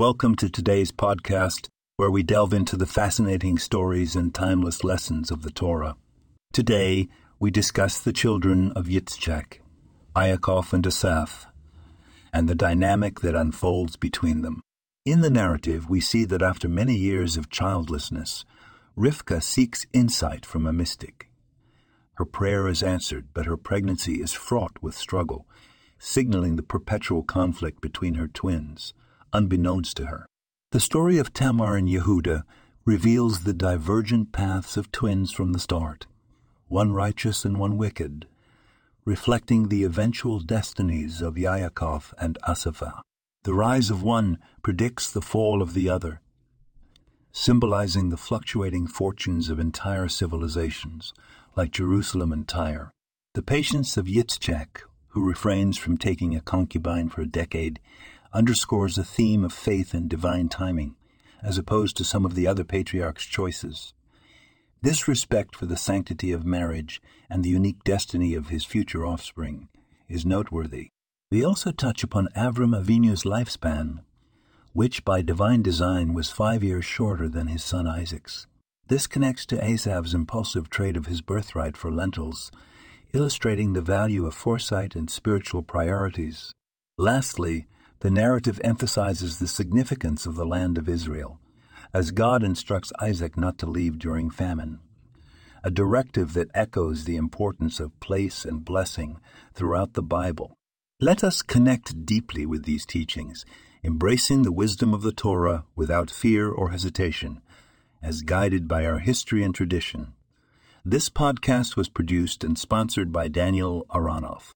Welcome to today's podcast, where we delve into the fascinating stories and timeless lessons of the Torah. Today, we discuss the children of Yitzchak, Yaakov and Asav, and the dynamic that unfolds between them. In the narrative, we see that after many years of childlessness, Rivka seeks insight from a mystic. Her prayer is answered, but her pregnancy is fraught with struggle, signaling the perpetual conflict between her twins unbeknownst to her. The story of Tamar and Yehuda reveals the divergent paths of twins from the start, one righteous and one wicked, reflecting the eventual destinies of Yaakov and Asav. The rise of one predicts the fall of the other, symbolizing the fluctuating fortunes of entire civilizations, like Jerusalem and Tyre. The patience of Yitzchak, who refrains from taking a concubine for a decade, underscores a theme of faith and divine timing, as opposed to some of the other patriarchs' choices. This respect for the sanctity of marriage and the unique destiny of his future offspring is noteworthy. We also touch upon Avram Avinu's lifespan, which by divine design was five years shorter than his son Isaac's. This connects to Esav's impulsive trade of his birthright for lentils, illustrating the value of foresight and spiritual priorities. Lastly, the narrative emphasizes the significance of the land of Israel, as God instructs Isaac not to leave during famine, a directive that echoes the importance of place and blessing throughout the Bible. Let us connect deeply with these teachings, embracing the wisdom of the Torah without fear or hesitation, as guided by our history and tradition. This podcast was produced and sponsored by Daniel Aronoff.